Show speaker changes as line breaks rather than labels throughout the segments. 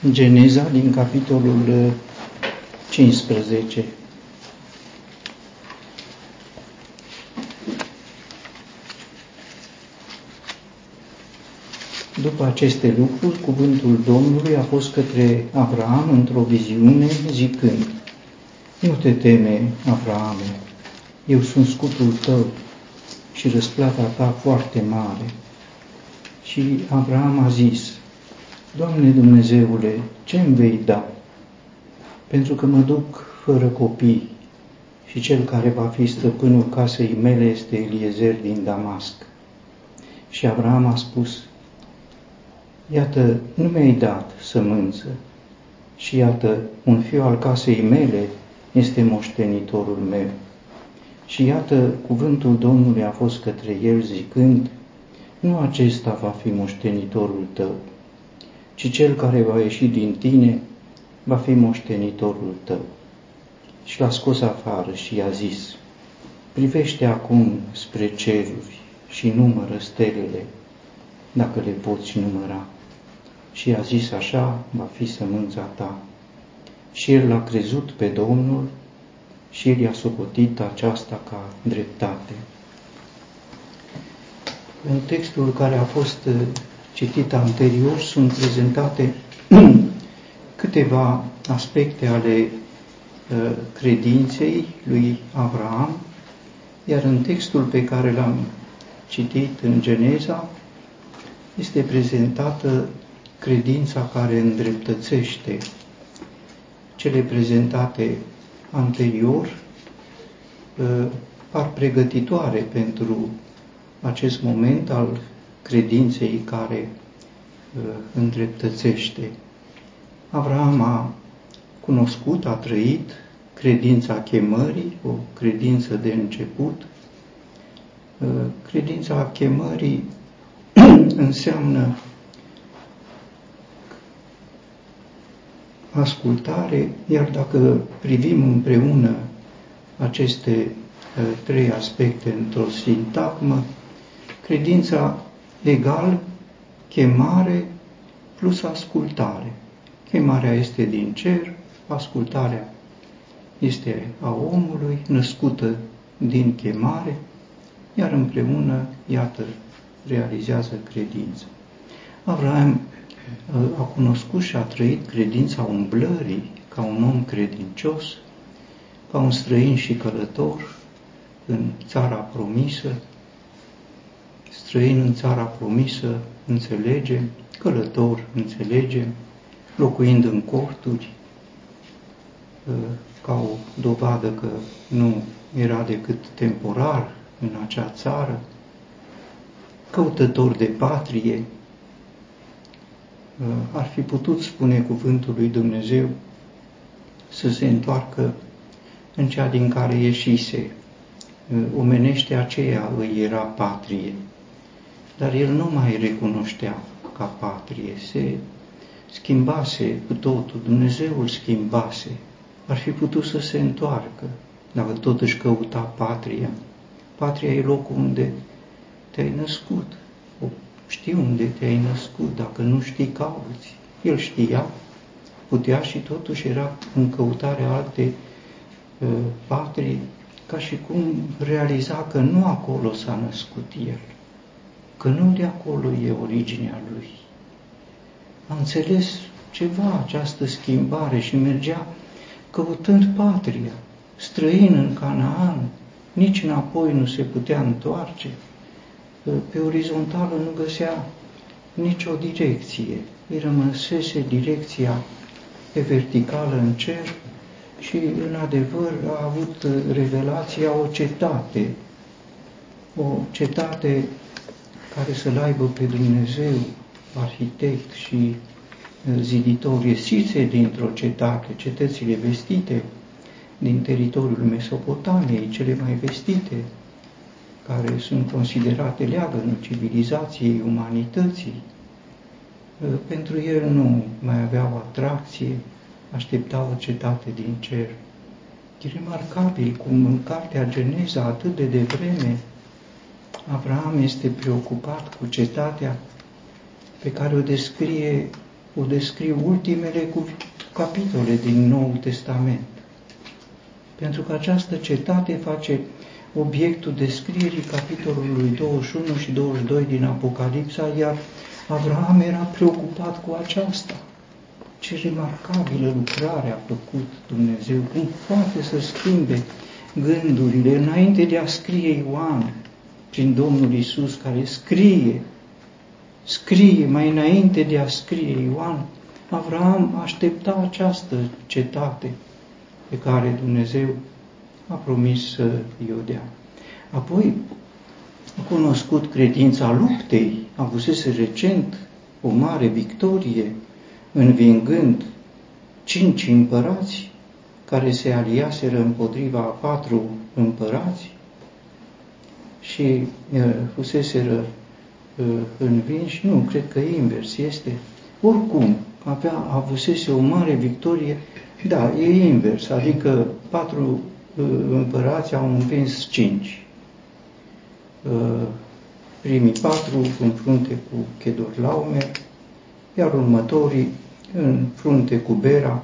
din Geneza, din capitolul 15. După aceste lucruri, cuvântul Domnului a fost către Abraham într-o viziune, zicând, Nu te teme, Abrahame, eu sunt scutul tău și răsplata ta foarte mare. Și Abraham a zis, Doamne Dumnezeule, ce îmi vei da? Pentru că mă duc fără copii și cel care va fi stăpânul casei mele este Eliezer din Damasc. Și Abraham a spus, Iată, nu mi-ai dat sămânță și iată, un fiu al casei mele este moștenitorul meu. Și iată, cuvântul Domnului a fost către el zicând, nu acesta va fi moștenitorul tău, ci cel care va ieși din tine va fi moștenitorul tău. Și l-a scos afară și i-a zis, privește acum spre ceruri și numără stelele, dacă le poți număra. Și i-a zis așa, va fi sămânța ta. Și el l-a crezut pe Domnul și el i-a socotit aceasta ca dreptate. În textul care a fost uh, citit anterior sunt prezentate câteva aspecte ale uh, credinței lui Abraham, iar în textul pe care l-am citit în Geneza este prezentată credința care îndreptățește cele prezentate anterior uh, par pregătitoare pentru acest moment al credinței care uh, îndreptățește. Avram a cunoscut, a trăit credința chemării, o credință de început. Uh, credința chemării înseamnă ascultare, iar dacă privim împreună aceste uh, trei aspecte într-o sintagmă, credința egal chemare plus ascultare. Chemarea este din cer, ascultarea este a omului, născută din chemare, iar împreună, iată, realizează credința. Avram a cunoscut și a trăit credința umblării ca un om credincios, ca un străin și călător în țara promisă, străin în țara promisă, înțelege, călător, înțelege, locuind în corturi, ca o dovadă că nu era decât temporar în acea țară, căutător de patrie, Uh, ar fi putut spune cuvântul lui Dumnezeu să se întoarcă în cea din care ieșise. Omenește uh, aceea îi era patrie, dar el nu mai recunoștea ca patrie, se schimbase cu totul, Dumnezeu îl schimbase, ar fi putut să se întoarcă, dacă tot își căuta patria. Patria e locul unde te-ai născut, știi unde te-ai născut, dacă nu știi, cauți. El știa, putea și totuși era în căutare alte uh, patrii, ca și cum realiza că nu acolo s-a născut el, că nu de acolo e originea lui. A înțeles ceva această schimbare și mergea căutând patria, străin în Canaan, nici înapoi nu se putea întoarce, pe orizontală nu găsea nicio direcție. Îi rămăsese direcția pe verticală în cer și, în adevăr, a avut revelația o cetate, o cetate care să-L aibă pe Dumnezeu, arhitect și ziditor, ieșise dintr-o cetate, cetățile vestite din teritoriul Mesopotamiei, cele mai vestite, care sunt considerate leagănul civilizației umanității, ă, pentru el nu mai aveau atracție, așteptau o cetate din cer. E remarcabil cum în cartea Geneza, atât de devreme, Abraham este preocupat cu cetatea pe care o descrie o descriu ultimele cu capitole din Noul Testament. Pentru că această cetate face obiectul descrierii capitolului 21 și 22 din Apocalipsa, iar Abraham era preocupat cu aceasta. Ce remarcabilă lucrare a făcut Dumnezeu, cum poate să schimbe gândurile înainte de a scrie Ioan prin Domnul Isus care scrie, scrie mai înainte de a scrie Ioan, Avram aștepta această cetate pe care Dumnezeu a promis să i-o dea. Apoi a cunoscut credința luptei, a avusese recent o mare victorie, învingând cinci împărați care se aliaseră împotriva a patru împărați și uh, fuseseră uh, învinși, nu, cred că invers este, oricum avea, avusese o mare victorie, da, e invers, adică patru uh, împărați au învins cinci. Uh, primii patru în frunte cu Chedorlaumer, iar următorii în frunte cu Bera,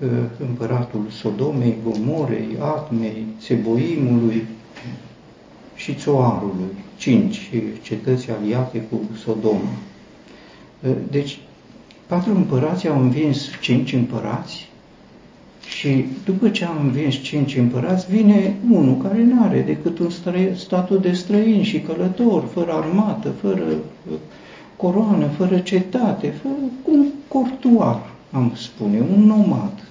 uh, împăratul Sodomei, Gomorei, Atmei, Seboimului și Țoarului, cinci cetăți aliate cu Sodoma. Uh, deci, patru împărați au învins cinci împărați și după ce am învins cinci împărați, vine unul care nu are decât un statut de străin și călător, fără armată, fără uh, coroană, fără cetate, fără un cortuar, am spune, un nomad.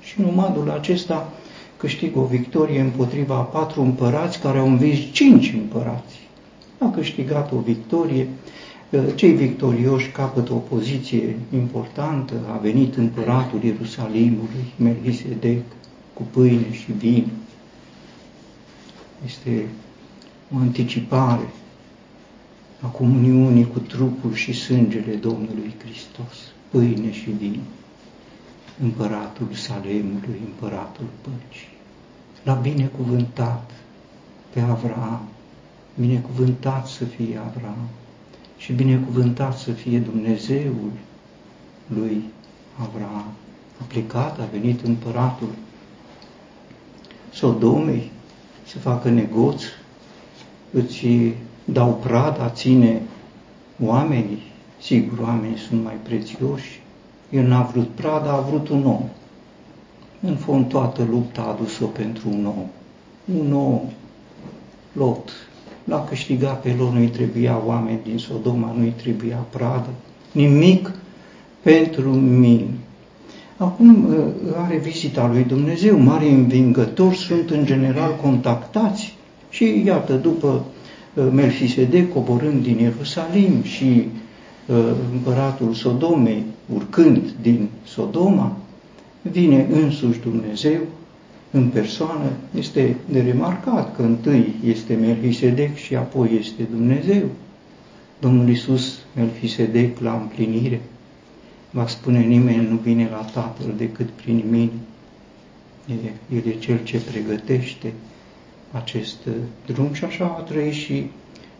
Și nomadul acesta câștigă o victorie împotriva patru împărați care au învins cinci împărați. A câștigat o victorie cei victorioși capătă o poziție importantă, a venit împăratul Ierusalimului, Melchisedec, cu pâine și vin. Este o anticipare a comuniunii cu trupul și sângele Domnului Hristos, pâine și vin, împăratul Salemului, împăratul păcii. L-a binecuvântat pe Avraam, binecuvântat să fie Avraam și binecuvântat să fie Dumnezeul lui Avram. A plecat, a venit împăratul Sodomei să facă negoți, îți dau prada, ține oamenii, sigur, oamenii sunt mai prețioși, el n-a vrut prada, a vrut un om. În fond, toată lupta a adus-o pentru un om. Un om, Lot, l-a câștigat pe lor, nu-i trebuia oameni din Sodoma, nu-i trebuia pradă, nimic pentru mine. Acum uh, are vizita lui Dumnezeu, mari învingători sunt în general contactați și iată, după uh, Melchisedec coborând din Ierusalim și uh, împăratul Sodomei urcând din Sodoma, vine însuși Dumnezeu în persoană, este de remarcat că întâi este Melchisedec și apoi este Dumnezeu. Domnul Iisus, Melchisedec, la împlinire, va spune nimeni nu vine la Tatăl decât prin mine. El e cel ce pregătește acest drum și așa a trăit și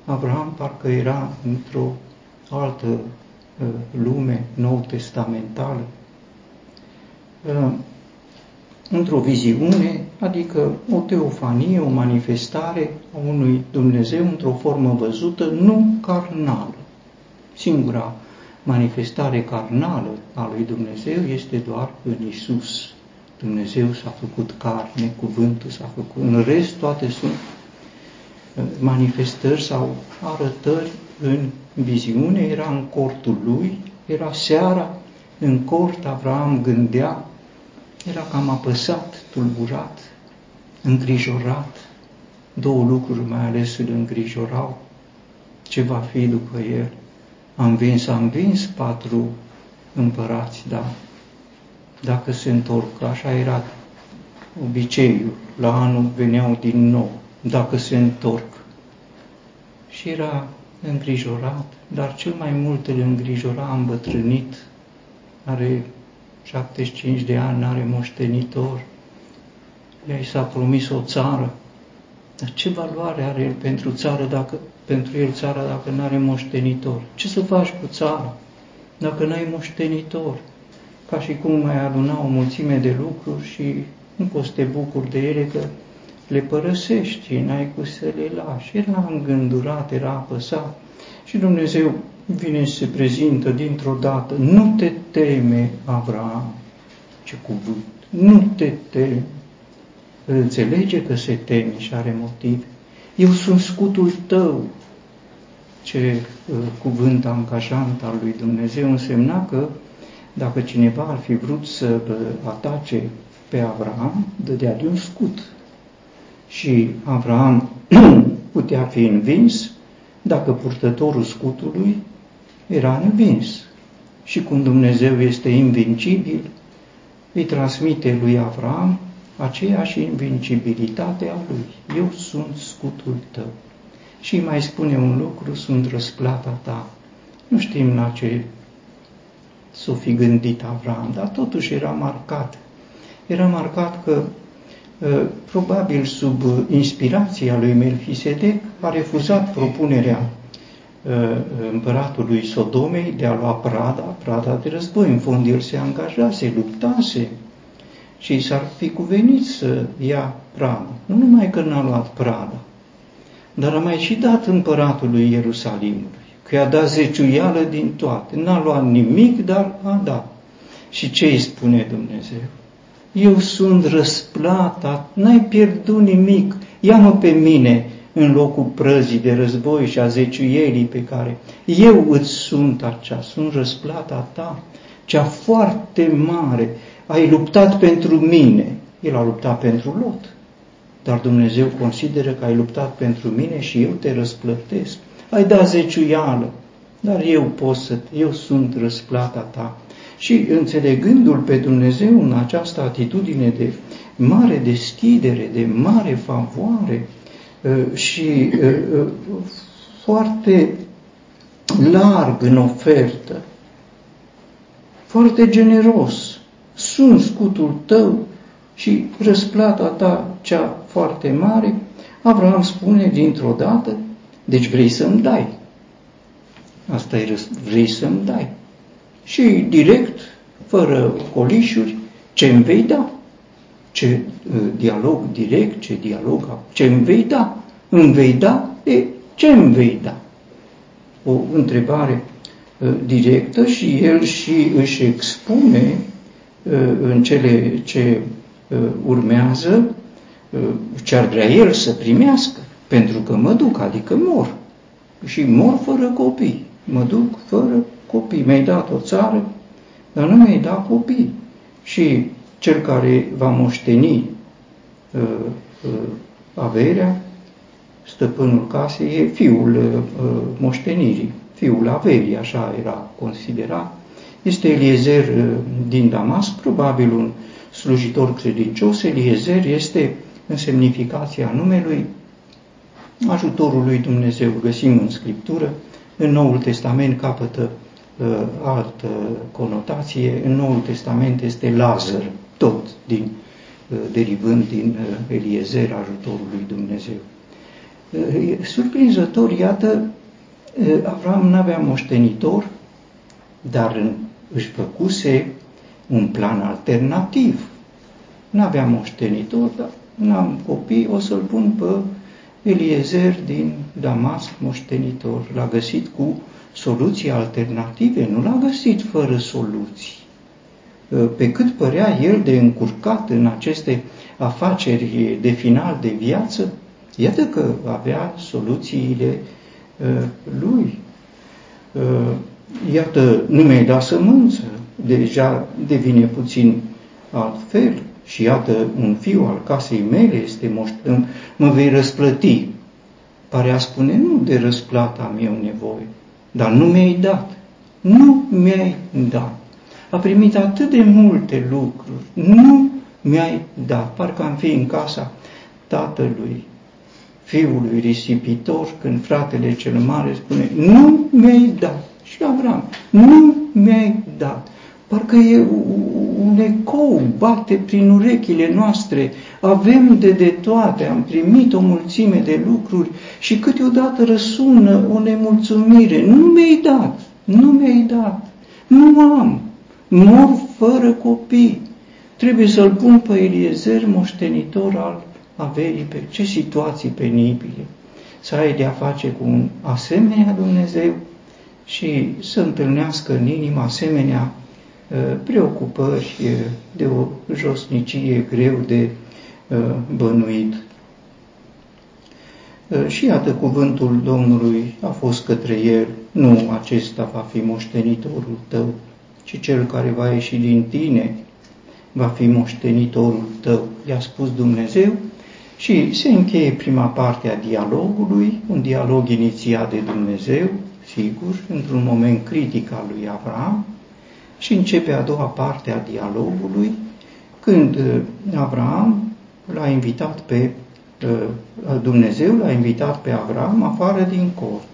Abraham parcă era într-o altă uh, lume nou-testamentală. Uh, într-o viziune, adică o teofanie, o manifestare a unui Dumnezeu într-o formă văzută, nu carnală. Singura manifestare carnală a lui Dumnezeu este doar în Isus. Dumnezeu s-a făcut carne, cuvântul s-a făcut. În rest, toate sunt uh, manifestări sau arătări în viziune. Era în cortul lui, era seara, în cort Avram gândea era cam apăsat, tulburat, îngrijorat. Două lucruri mai ales îl îngrijorau. Ce va fi după el? Am vins, am vins patru împărați, da. Dacă se întorc, așa era obiceiul. La anul veneau din nou, dacă se întorc. Și era îngrijorat, dar cel mai mult îl îngrijora îmbătrânit, are 75 de ani, n-are moștenitor, i s-a promis o țară. Dar ce valoare are el pentru țară dacă, pentru el țara dacă nu are moștenitor? Ce să faci cu țara? dacă n-ai moștenitor, ca și cum mai aduna o mulțime de lucruri și nu poți să te bucuri de ele că le părăsești, n-ai cu să le lași. Era îngândurat, era apăsat și Dumnezeu vine și se prezintă dintr-o dată. Nu te teme, Abraham, ce cuvânt, nu te teme. Îl înțelege că se teme și are motiv. Eu sunt scutul tău. Ce uh, cuvânt angajant al lui Dumnezeu însemna că dacă cineva ar fi vrut să atace pe Abraham, dădea de un scut. Și Abraham putea fi învins dacă purtătorul scutului era învins. Și cum Dumnezeu este invincibil, îi transmite lui Avram aceeași invincibilitate a lui. Eu sunt scutul tău. Și mai spune un lucru, sunt răsplata ta. Nu știm la ce s-o fi gândit Avram, dar totuși era marcat. Era marcat că ă, probabil sub inspirația lui Melchisedec a refuzat propunerea ă, împăratului Sodomei de a lua Prada, Prada de război. În fond el se angajase, luptase și s-ar fi cuvenit să ia Prada. Nu numai că n-a luat Prada, dar a mai și dat împăratului Ierusalimului că i-a dat zeciuială din toate. N-a luat nimic, dar a dat. Și ce îi spune Dumnezeu? Eu sunt răsplata, n-ai pierdut nimic, ia-mă pe mine în locul prăzii de război și a zeciuielii pe care eu îți sunt acea, sunt răsplata ta, cea foarte mare. Ai luptat pentru mine, el a luptat pentru Lot, dar Dumnezeu consideră că ai luptat pentru mine și eu te răsplătesc ai dat zeciuială, dar eu pot să, eu sunt răsplata ta. Și înțelegându-L pe Dumnezeu în această atitudine de mare deschidere, de mare favoare uh, și uh, uh, foarte larg în ofertă, foarte generos, sunt scutul tău și răsplata ta cea foarte mare, Abraham spune dintr-o dată, deci vrei să-mi dai. Asta e vrei să-mi dai. Și direct, fără colișuri, ce îmi vei da? Ce uh, dialog direct, ce dialog, ce îmi vei da? Îmi vei da? E, ce îmi vei da? O întrebare uh, directă și el și își expune uh, în cele ce uh, urmează uh, ce ar vrea el să primească. Pentru că mă duc, adică mor. Și mor fără copii. Mă duc fără copii. Mi-ai dat o țară, dar nu mi-ai dat copii. Și cel care va moșteni uh, uh, averea, stăpânul casei, e fiul uh, moștenirii, fiul averii, așa era considerat. Este Eliezer uh, din Damasc, probabil un slujitor credincios. Eliezer este în semnificația numelui ajutorul lui Dumnezeu găsim în Scriptură, în Noul Testament capătă uh, altă conotație, în Noul Testament este Lazar, tot din, uh, derivând din uh, Eliezer, ajutorul lui Dumnezeu. Uh, surprinzător, iată, uh, Avram nu avea moștenitor, dar în, își făcuse un plan alternativ. Nu avea moștenitor, dar n-am copii, o să-l pun pe Eliezer din Damasc, moștenitor, l-a găsit cu soluții alternative, nu l-a găsit fără soluții. Ă, pe cât părea el de încurcat în aceste afaceri de final de viață, iată că avea soluțiile ă, lui. Ă, iată, nu mi-ai dat sămânță, deja devine puțin altfel și iată, un fiu al casei mele este moștenit, mă vei răsplăti. Pare a spune, nu de răsplata am eu nevoie, dar nu mi-ai dat. Nu mi-ai dat. A primit atât de multe lucruri, nu mi-ai dat. Parcă am fi în casa tatălui, fiului risipitor, când fratele cel mare spune, nu mi-ai dat. Și Avram, nu mi-ai dat. Parcă e un ecou, bate prin urechile noastre. Avem de de toate, am primit o mulțime de lucruri și câteodată răsună o nemulțumire. Nu mi-ai dat, nu mi-ai dat. Nu am, mor fără copii. Trebuie să-l pun pe Eliezer moștenitor al averii pe ce situații penibile. Să ai de-a face cu un asemenea Dumnezeu și să întâlnească în inimă asemenea uh, preocupări uh, de o josnicie greu de uh, bănuit. Și iată cuvântul Domnului a fost către el, nu acesta va fi moștenitorul tău, ci cel care va ieși din tine va fi moștenitorul tău, i-a spus Dumnezeu și se încheie prima parte a dialogului, un dialog inițiat de Dumnezeu, sigur, într-un moment critic al lui Avram, și începe a doua parte a dialogului, când uh, Avram l-a invitat pe uh, Dumnezeu l-a invitat pe Avram afară din cort.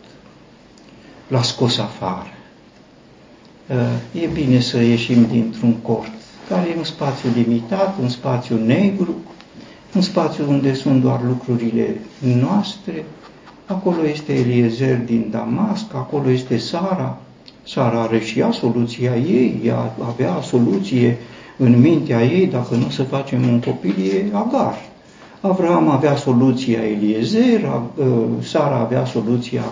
L-a scos afară. Uh, e bine să ieșim dintr-un cort, care e un spațiu limitat, un spațiu negru, un spațiu unde sunt doar lucrurile noastre, acolo este Eliezer din Damasc, acolo este Sara, Sara are și ea soluția ei, ea avea soluție în mintea ei, dacă nu să facem un copil, e Agar. Avram avea soluția Eliezer, ă, Sara avea soluția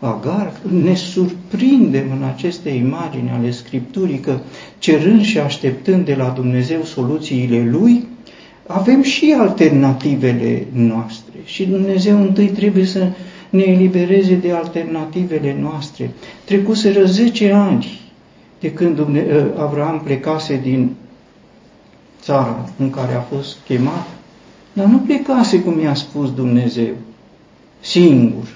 Agar. Ne surprindem în aceste imagini ale Scripturii că cerând și așteptând de la Dumnezeu soluțiile Lui, avem și alternativele noastre și Dumnezeu întâi trebuie să ne elibereze de alternativele noastre. Trecuseră 10 ani de când ă, Avram plecase din țara în care a fost chemat, dar nu plecase cum i-a spus Dumnezeu, singur,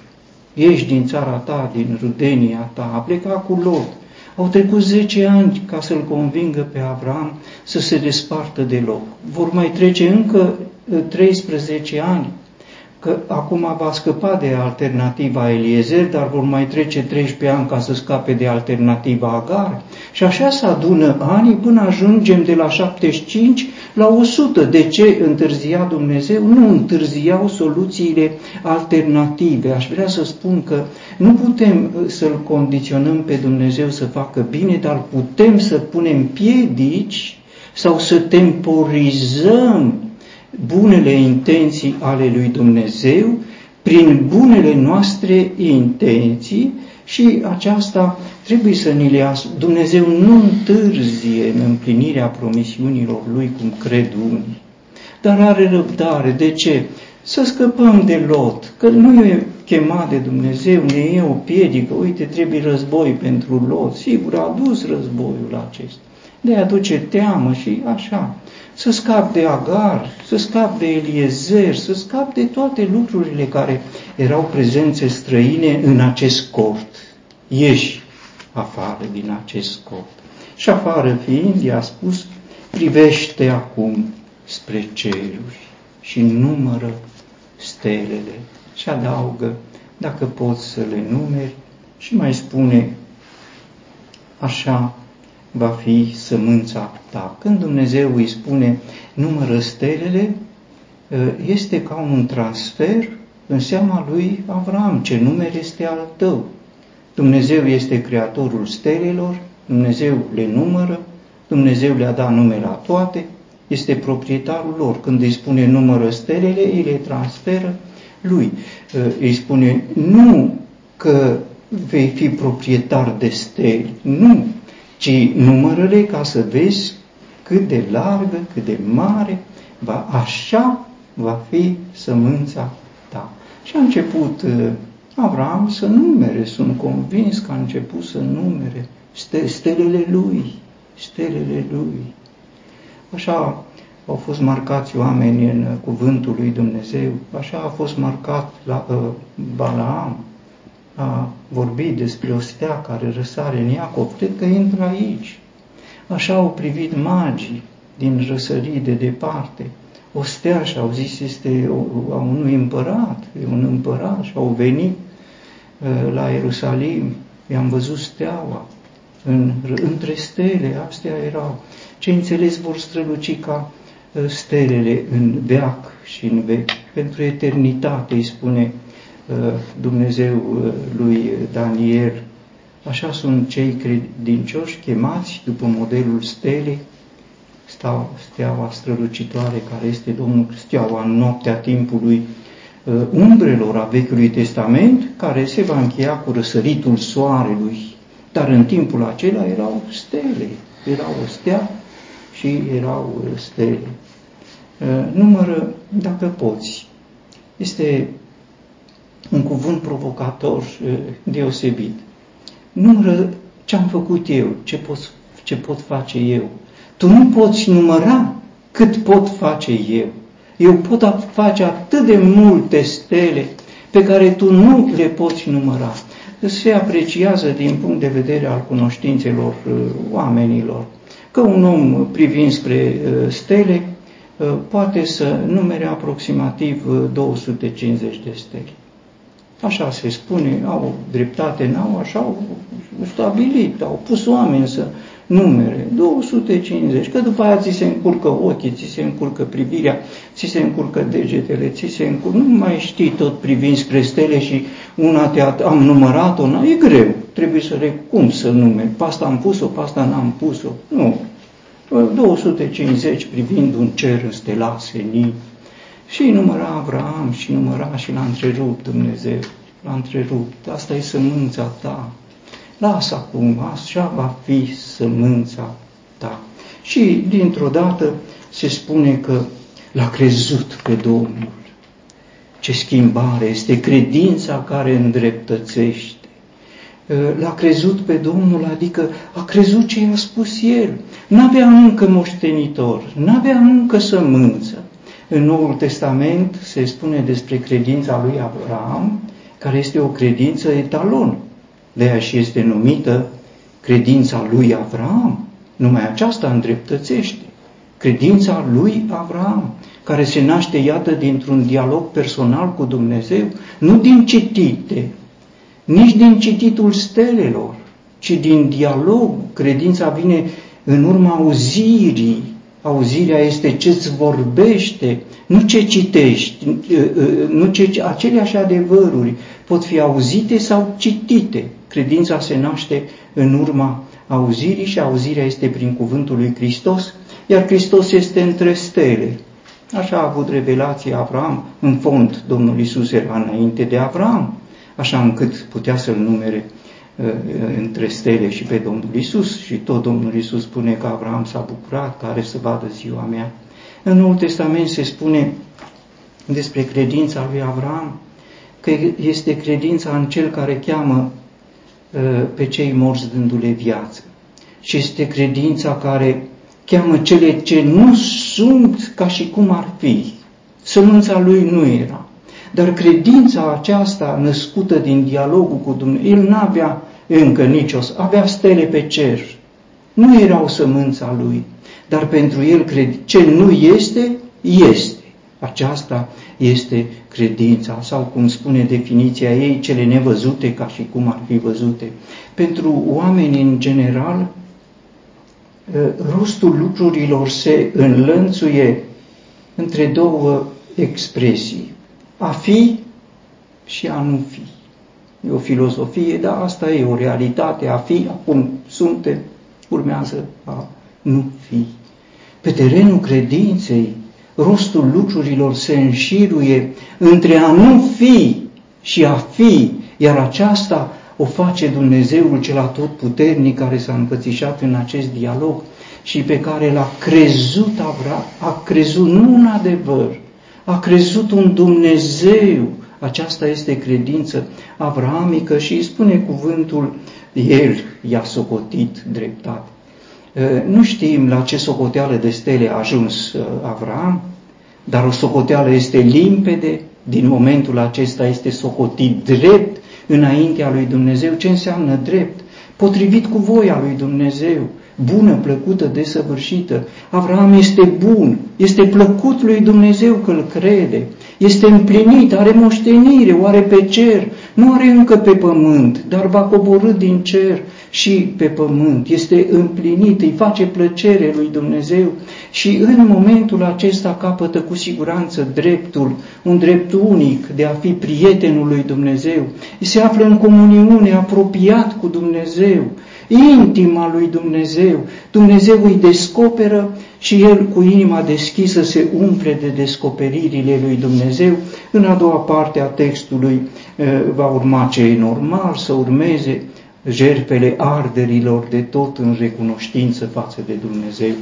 ieși din țara ta, din rudenia ta, a plecat cu Lot. Au trecut 10 ani ca să-l convingă pe Avram să se despartă de loc. Vor mai trece încă 13 ă, ani că acum va scăpa de alternativa Eliezer, dar vor mai trece 13 ani ca să scape de alternativa Agar. Și așa se adună anii până ajungem de la 75 la 100. De ce întârzia Dumnezeu? Nu întârziau soluțiile alternative. Aș vrea să spun că nu putem uh, să-L condiționăm pe Dumnezeu să facă bine, dar putem să punem piedici sau să temporizăm bunele intenții ale lui Dumnezeu prin bunele noastre intenții și aceasta trebuie să ni le as... Dumnezeu nu întârzie în împlinirea promisiunilor lui cum cred unii, dar are răbdare. De ce? Să scăpăm de lot, că nu e chemat de Dumnezeu, ne e o piedică, uite, trebuie război pentru lot. Sigur, a dus războiul acesta. De aduce teamă și așa să scap de Agar, să scap de Eliezer, să scap de toate lucrurile care erau prezențe străine în acest cort. Ieși afară din acest cort. Și afară fiind, i-a spus, privește acum spre ceruri și numără stelele. Și adaugă, dacă poți să le numeri, și mai spune, așa va fi sămânța ta. Când Dumnezeu îi spune numără stelele, ă, este ca un transfer în seama lui Avram, ce numer este al tău. Dumnezeu este creatorul stelelor, Dumnezeu le numără, Dumnezeu le-a dat nume la toate, este proprietarul lor. Când îi spune numără stelele, îi le transferă lui. Ă, îi spune nu că vei fi proprietar de steli, nu, ci numără-le ca să vezi cât de largă, cât de mare, va, așa va fi sămânța ta. Și a început uh, Avram să numere, sunt convins că a început să numere stelele lui, stelele lui. Așa au fost marcați oamenii în cuvântul lui Dumnezeu, așa a fost marcat la uh, Balaam, a vorbit despre o stea care răsare în Iacov, cred că intră aici. Așa au privit magii din răsării de departe. O stea și au zis este a unui împărat, e un împărat și au venit uh, la Ierusalim, i-am văzut steaua, în, între stele, astea erau. Ce înțeles vor străluci ca uh, stelele în veac și în vechi. Pentru eternitate îi spune Uh, Dumnezeu uh, lui Daniel Așa sunt cei credincioși chemați după modelul stelei, steaua strălucitoare care este Domnul, steaua în noaptea timpului uh, umbrelor a Vechiului Testament, care se va încheia cu răsăritul soarelui. Dar în timpul acela erau stele, era o stea și erau uh, stele. Uh, numără, dacă poți, este un cuvânt provocator deosebit. Numără ce am făcut eu, ce pot, ce pot face eu. Tu nu poți număra cât pot face eu. Eu pot face atât de multe stele pe care tu nu le poți număra. Se apreciază din punct de vedere al cunoștințelor uh, oamenilor că un om privind spre uh, stele uh, poate să numere aproximativ 250 de stele. Așa se spune, au dreptate, n-au, așa au stabilit, au pus oameni să numere, 250, că după aia ți se încurcă ochii, ți se încurcă privirea, ți se încurcă degetele, ți se încurcă, nu mai știi tot privind spre stele și una te am numărat-o, e greu, trebuie să cum să numeri, pe asta am pus-o, pe asta n-am pus-o, nu. 250 privind un cer înstelat, senii, și număra Avraam și număra și l-a întrerupt Dumnezeu, l-a întrerupt, asta e sămânța ta, lasă acum, așa va fi sămânța ta. Și dintr-o dată se spune că l-a crezut pe Domnul. Ce schimbare este credința care îndreptățește. L-a crezut pe Domnul, adică a crezut ce i-a spus El. N-avea încă moștenitor, n-avea încă sămânță. În Noul Testament se spune despre credința lui Abraham, care este o credință etalon. De aia și este numită credința lui Avram. Numai aceasta îndreptățește. Credința lui Avram, care se naște, iată, dintr-un dialog personal cu Dumnezeu, nu din citite, nici din cititul stelelor, ci din dialog. Credința vine în urma auzirii. Auzirea este ce-ți vorbește, nu ce citești, nu ce, aceleași adevăruri pot fi auzite sau citite. Credința se naște în urma auzirii și auzirea este prin cuvântul lui Hristos, iar Hristos este între stele. Așa a avut revelația Avram, în fond Domnul Isus era înainte de Avram, așa încât putea să-l numere uh, între stele și pe Domnul Isus și tot Domnul Isus spune că Avram s-a bucurat, care să vadă ziua mea. În Noul Testament se spune despre credința lui Avram, că este credința în cel care cheamă Uh, pe cei morți dându-le viață. Și este credința care cheamă cele ce nu sunt ca și cum ar fi. Sămânța lui nu era. Dar credința aceasta născută din dialogul cu Dumnezeu, el n-avea încă nicio, avea stele pe cer. Nu erau sămânța lui, dar pentru el cred, ce nu este, este. Aceasta este credința sau, cum spune definiția ei, cele nevăzute ca și cum ar fi văzute. Pentru oameni în general, ă, rostul lucrurilor se înlănțuie între două expresii, a fi și a nu fi. E o filozofie, dar asta e o realitate, a fi, acum suntem, urmează a nu fi. Pe terenul credinței, rostul lucrurilor se înșiruie între a nu fi și a fi, iar aceasta o face Dumnezeul cel atotputernic care s-a înfățișat în acest dialog și pe care l-a crezut Avram, a crezut nu un adevăr, a crezut un Dumnezeu. Aceasta este credință avramică și îi spune cuvântul, el i-a socotit dreptate. Nu știm la ce socoteală de stele a ajuns Avram, dar o socoteală este limpede, din momentul acesta este socotit drept înaintea lui Dumnezeu. Ce înseamnă drept? Potrivit cu voia lui Dumnezeu, bună, plăcută, desăvârșită. Avram este bun, este plăcut lui Dumnezeu că îl crede, este împlinit, are moștenire, o are pe cer, nu are încă pe pământ, dar va coborâ din cer și pe pământ, este împlinit, îi face plăcere lui Dumnezeu. Și în momentul acesta capătă cu siguranță dreptul, un drept unic de a fi prietenul lui Dumnezeu. Se află în comuniune, apropiat cu Dumnezeu, intima lui Dumnezeu. Dumnezeu îi descoperă și el cu inima deschisă se umple de descoperirile lui Dumnezeu. În a doua parte a textului eh, va urma ce e normal să urmeze jertfele arderilor de tot în recunoștință față de Dumnezeu.